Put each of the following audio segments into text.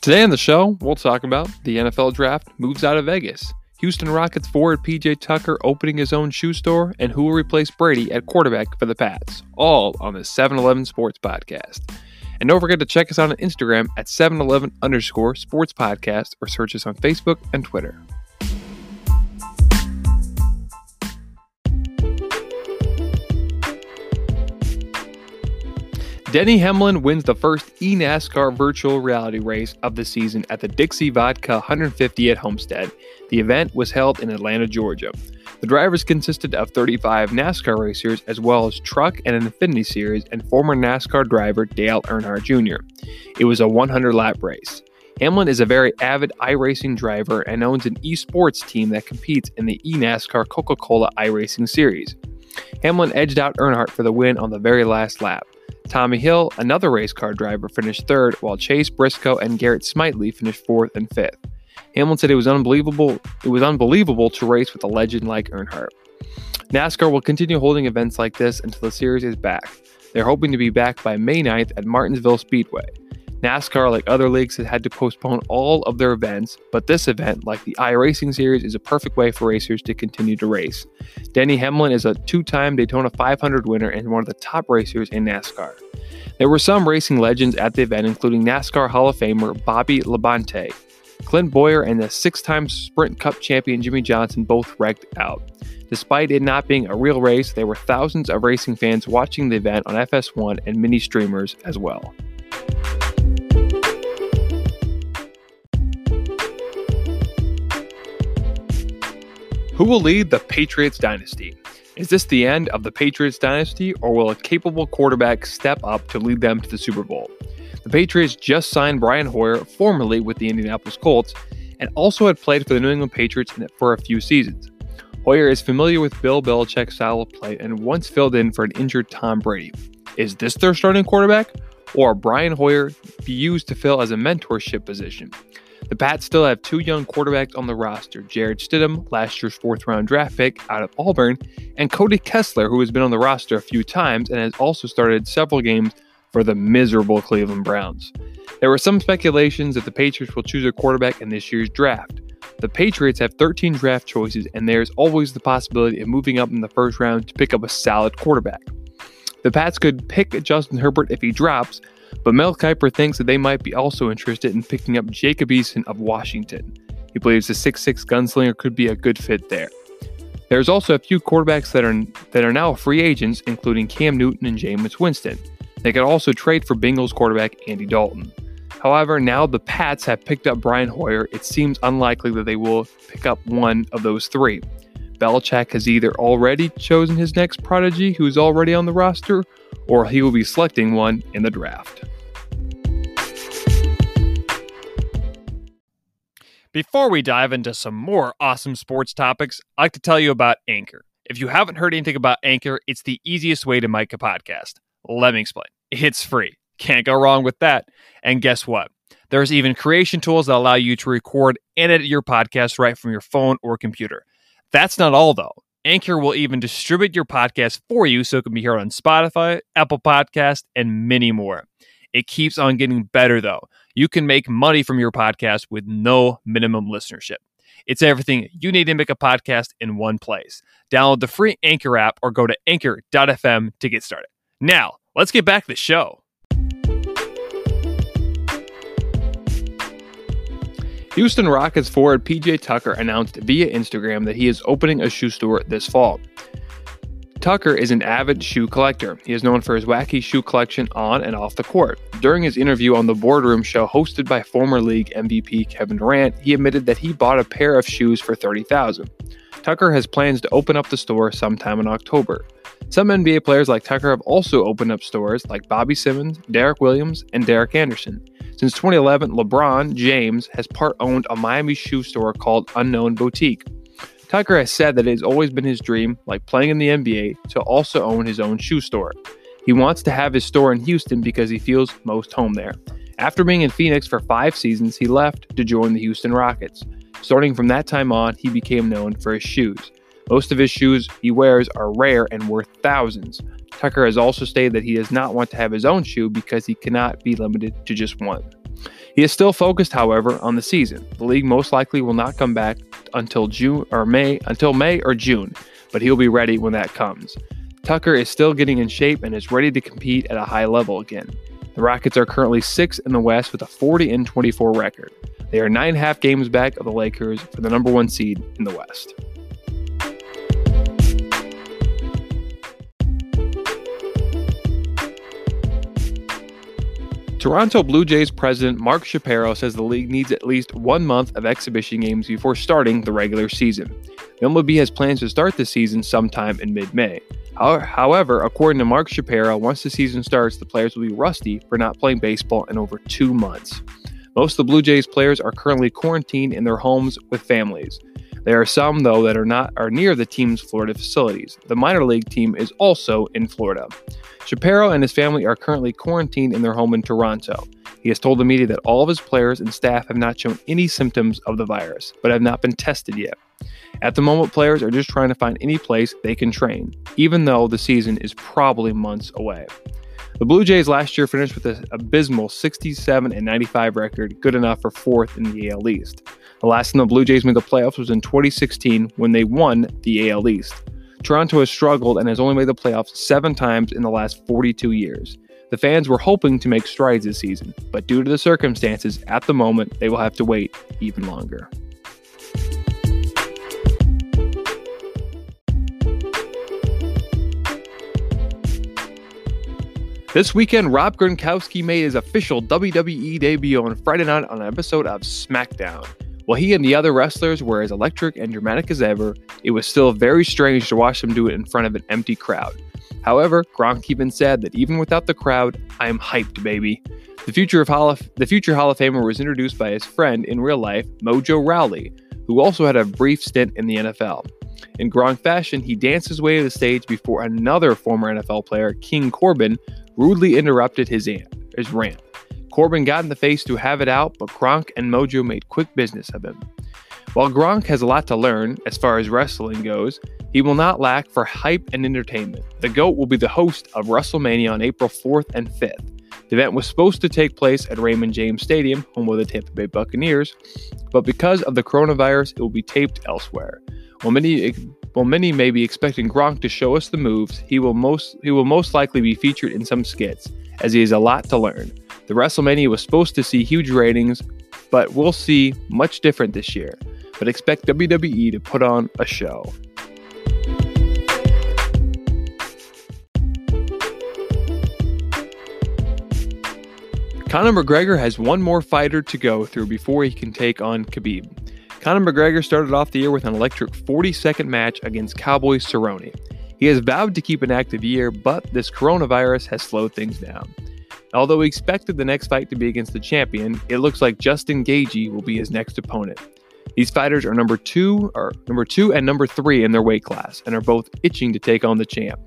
Today on the show, we'll talk about the NFL draft moves out of Vegas, Houston Rockets forward PJ Tucker opening his own shoe store, and who will replace Brady at quarterback for the Pats, all on the 7 Eleven Sports Podcast. And don't forget to check us out on Instagram at 711 underscore sports podcast or search us on Facebook and Twitter. Denny Hamlin wins the first eNASCAR virtual reality race of the season at the Dixie Vodka 150 at Homestead. The event was held in Atlanta, Georgia. The drivers consisted of 35 NASCAR racers, as well as truck and Xfinity Series and former NASCAR driver Dale Earnhardt Jr. It was a 100 lap race. Hamlin is a very avid iRacing driver and owns an esports team that competes in the eNASCAR Coca Cola iRacing Series. Hamlin edged out Earnhardt for the win on the very last lap. Timmy Hill, another race car driver, finished third, while Chase Briscoe and Garrett Smithley finished fourth and fifth. Hamlin said it was unbelievable. It was unbelievable to race with a legend like Earnhardt. NASCAR will continue holding events like this until the series is back. They're hoping to be back by May 9th at Martinsville Speedway. NASCAR, like other leagues, has had to postpone all of their events, but this event, like the iRacing Series, is a perfect way for racers to continue to race. Denny Hamlin is a two time Daytona 500 winner and one of the top racers in NASCAR. There were some racing legends at the event, including NASCAR Hall of Famer Bobby Labonte. Clint Bowyer and the six time Sprint Cup champion Jimmie Johnson both wrecked out. Despite it not being a real race, there were thousands of racing fans watching the event on FS1 and mini streamers as well. Who will lead the Patriots dynasty? Is this the end of the Patriots dynasty, or will a capable quarterback step up to lead them to the Super Bowl? The Patriots just signed Brian Hoyer, formerly with the Indianapolis Colts, and also had played for the New England Patriots for a few seasons. Hoyer is familiar with Bill Belichick's style of play and once filled in for an injured Tom Brady. Is this their starting quarterback, or Brian Hoyer be used to fill as a mentorship position? The Pats still have two young quarterbacks on the roster Jarrett Stidham, last year's fourth round draft pick out of Auburn, and Cody Kessler, who has been on the roster a few times and has also started several games for the miserable Cleveland Browns. There were some speculations that the Patriots will choose a quarterback in this year's draft. The Patriots have 13 draft choices, and there's always the possibility of moving up in the first round to pick up a solid quarterback. The Pats could pick Justin Herbert if he drops, but Mel Kiper thinks that they might be also interested in picking up Jacob Eason of Washington. He believes the 6'6 gunslinger could be a good fit there. There's also a few quarterbacks that are that are now free agents, including Cam Newton and Jameis Winston. They could also trade for Bengals quarterback Andy Dalton. However, now the Pats have picked up Brian Hoyer, it seems unlikely that they will pick up one of those three. Belichick has either already chosen his next prodigy who is already on the roster, or he will be selecting one in the draft. Before we dive into some more awesome sports topics, I'd like to tell you about Anchor. If you haven't heard anything about Anchor, it's the easiest way to make a podcast. Let me explain. It's free. Can't go wrong with that. And guess what? There's even creation tools that allow you to record and edit your podcast right from your phone or computer. That's not all, though. Anchor will even distribute your podcast for you so it can be heard on Spotify, Apple Podcast, and many more. It keeps on getting better, though. You can make money from your podcast with no minimum listenership. It's everything you need to make a podcast in one place. Download the free Anchor app or go to anchor.fm to get started. Now, let's get back to the show. Houston Rockets forward PJ Tucker announced via Instagram that he is opening a shoe store this fall. Tucker is an avid shoe collector. He is known for his wacky shoe collection on and off the court. During his interview on the Boardroom Show hosted by former league MVP Kevin Durant, he admitted that he bought a pair of shoes for 30000 Tucker has plans to open up the store sometime in October. Some NBA players like Tucker have also opened up stores like Bobby Simmons, Derek Williams, and Derek Anderson. Since 2011, LeBron James has part owned a Miami shoe store called Unknown Boutique. Tucker has said that it has always been his dream, like playing in the NBA, to also own his own shoe store. He wants to have his store in Houston because he feels most home there. After being in Phoenix for five seasons, he left to join the Houston Rockets. Starting from that time on, he became known for his shoes. Most of his shoes he wears are rare and worth thousands. Tucker has also stated that he does not want to have his own shoe because he cannot be limited to just one. He is still focused, however, on the season. The league most likely will not come back until June or May until May or June, but he'll be ready when that comes. Tucker is still getting in shape and is ready to compete at a high level again. The Rockets are currently sixth in the West with a 40 and 24 record. They are nine and a half games back of the Lakers for the number one seed in the West. Toronto Blue Jays president Mark Shapiro says the league needs at least one month of exhibition games before starting the regular season. The MLB has plans to start the season sometime in mid May. However, according to Mark Shapiro, once the season starts, the players will be rusty for not playing baseball in over two months. Most of the Blue Jays players are currently quarantined in their homes with families. There are some, though, that are not are near the team's Florida facilities. The minor league team is also in Florida. Shapiro and his family are currently quarantined in their home in Toronto. He has told the media that all of his players and staff have not shown any symptoms of the virus, but have not been tested yet. At the moment, players are just trying to find any place they can train, even though the season is probably months away. The Blue Jays last year finished with an abysmal 67 and 95 record, good enough for fourth in the AL East. The last time the Blue Jays made the playoffs was in 2016 when they won the AL East. Toronto has struggled and has only made the playoffs seven times in the last 42 years. The fans were hoping to make strides this season, but due to the circumstances at the moment, they will have to wait even longer. This weekend, Rob Gronkowski made his official WWE debut on Friday night on an episode of SmackDown. While he and the other wrestlers were as electric and dramatic as ever, it was still very strange to watch them do it in front of an empty crowd. However, Gronk even said that even without the crowd, I am hyped, baby. The future of Hall of, the future Hall of Famer was introduced by his friend in real life, Mojo Rawley, who also had a brief stint in the NFL. In Gronk fashion, he danced his way to the stage before another former NFL player, King Corbin, rudely interrupted his, his rant. Corbin got in the face to have it out, but Gronk and Mojo made quick business of him. While Gronk has a lot to learn as far as wrestling goes, he will not lack for hype and entertainment. The GOAT will be the host of WrestleMania on April 4th and 5th. The event was supposed to take place at Raymond James Stadium, home of the Tampa Bay Buccaneers, but because of the coronavirus, it will be taped elsewhere. While many while many may be expecting Gronk to show us the moves, he will most he will most likely be featured in some skits, as he has a lot to learn. The WrestleMania was supposed to see huge ratings, but we'll see much different this year. But expect WWE to put on a show. Conor McGregor has one more fighter to go through before he can take on Khabib. Conor McGregor started off the year with an electric 40 second match against Cowboy Cerrone. He has vowed to keep an active year, but this coronavirus has slowed things down. Although we expected the next fight to be against the champion, it looks like Justin Gaethje will be his next opponent. These fighters are number two, or number two and number three in their weight class, and are both itching to take on the champ.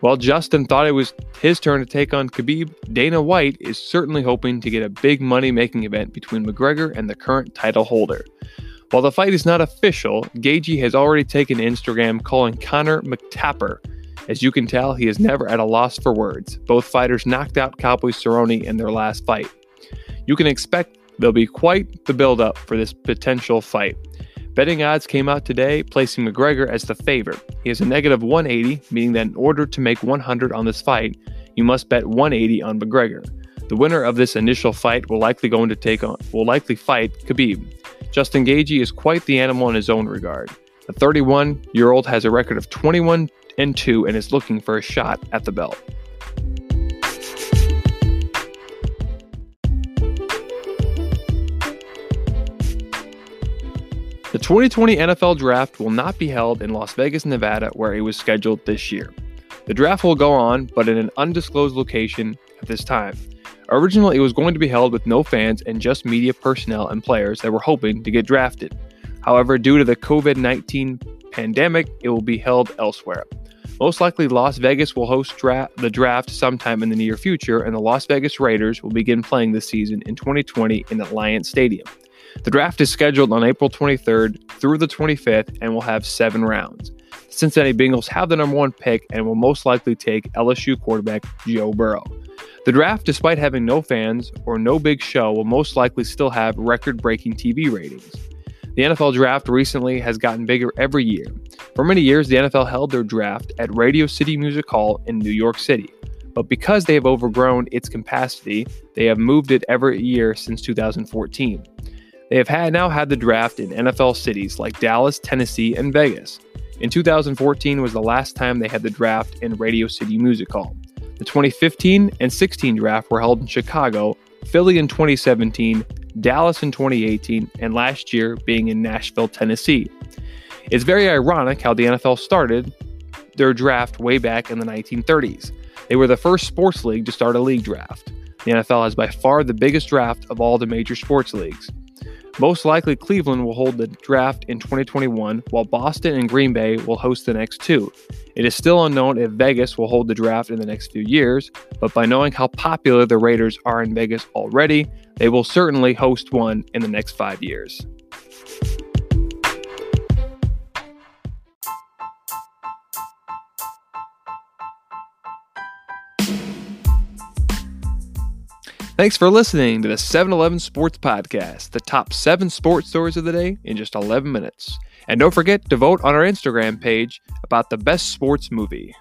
While Justin thought it was his turn to take on Khabib, Dana White is certainly hoping to get a big money making event between McGregor and the current title holder. While the fight is not official, Gaethje has already taken Instagram calling Conor McTapper as you can tell, he is never at a loss for words. Both fighters knocked out Cowboy Cerrone in their last fight. You can expect there'll be quite the build-up for this potential fight. Betting odds came out today, placing McGregor as the favorite. He has a negative 180, meaning that in order to make 100 on this fight, you must bet 180 on McGregor. The winner of this initial fight will likely go to take on will likely fight Khabib. Justin Gaethje is quite the animal in his own regard. The 31 year old has a record of 21 and 2 and is looking for a shot at the belt. The 2020 NFL Draft will not be held in Las Vegas, Nevada, where it was scheduled this year. The draft will go on, but in an undisclosed location at this time. Originally, it was going to be held with no fans and just media personnel and players that were hoping to get drafted. However, due to the COVID 19 pandemic, it will be held elsewhere. Most likely, Las Vegas will host dra- the draft sometime in the near future, and the Las Vegas Raiders will begin playing this season in 2020 in Allegiant Stadium. The draft is scheduled on April 23rd through the 25th and will have seven rounds. The Cincinnati Bengals have the number one pick and will most likely take LSU quarterback Joe Burrow. The draft, despite having no fans or no big show, will most likely still have record breaking TV ratings. The NFL draft recently has gotten bigger every year. For many years, the NFL held their draft at Radio City Music Hall in New York City. But because they have overgrown its capacity, they have moved it every year since 2014. They have had, now had the draft in NFL cities like Dallas, Tennessee, and Vegas. In 2014 was the last time they had the draft in Radio City Music Hall. The 2015 and 16 draft were held in Chicago, Philly in 2017, Dallas in 2018, and last year being in Nashville, Tennessee. It's very ironic how the NFL started their draft way back in the 1930s. They were the first sports league to start a league draft. The NFL has by far the biggest draft of all the major sports leagues. Most likely, Cleveland will hold the draft in 2021, while Boston and Green Bay will host the next two. It is still unknown if Vegas will hold the draft in the next few years, but by knowing how popular the Raiders are in Vegas already, they will certainly host one in the next five years. Thanks for listening to the 7 Eleven Sports Podcast, the top seven sports stories of the day in just 11 minutes. And don't forget to vote on our Instagram page about the best sports movie.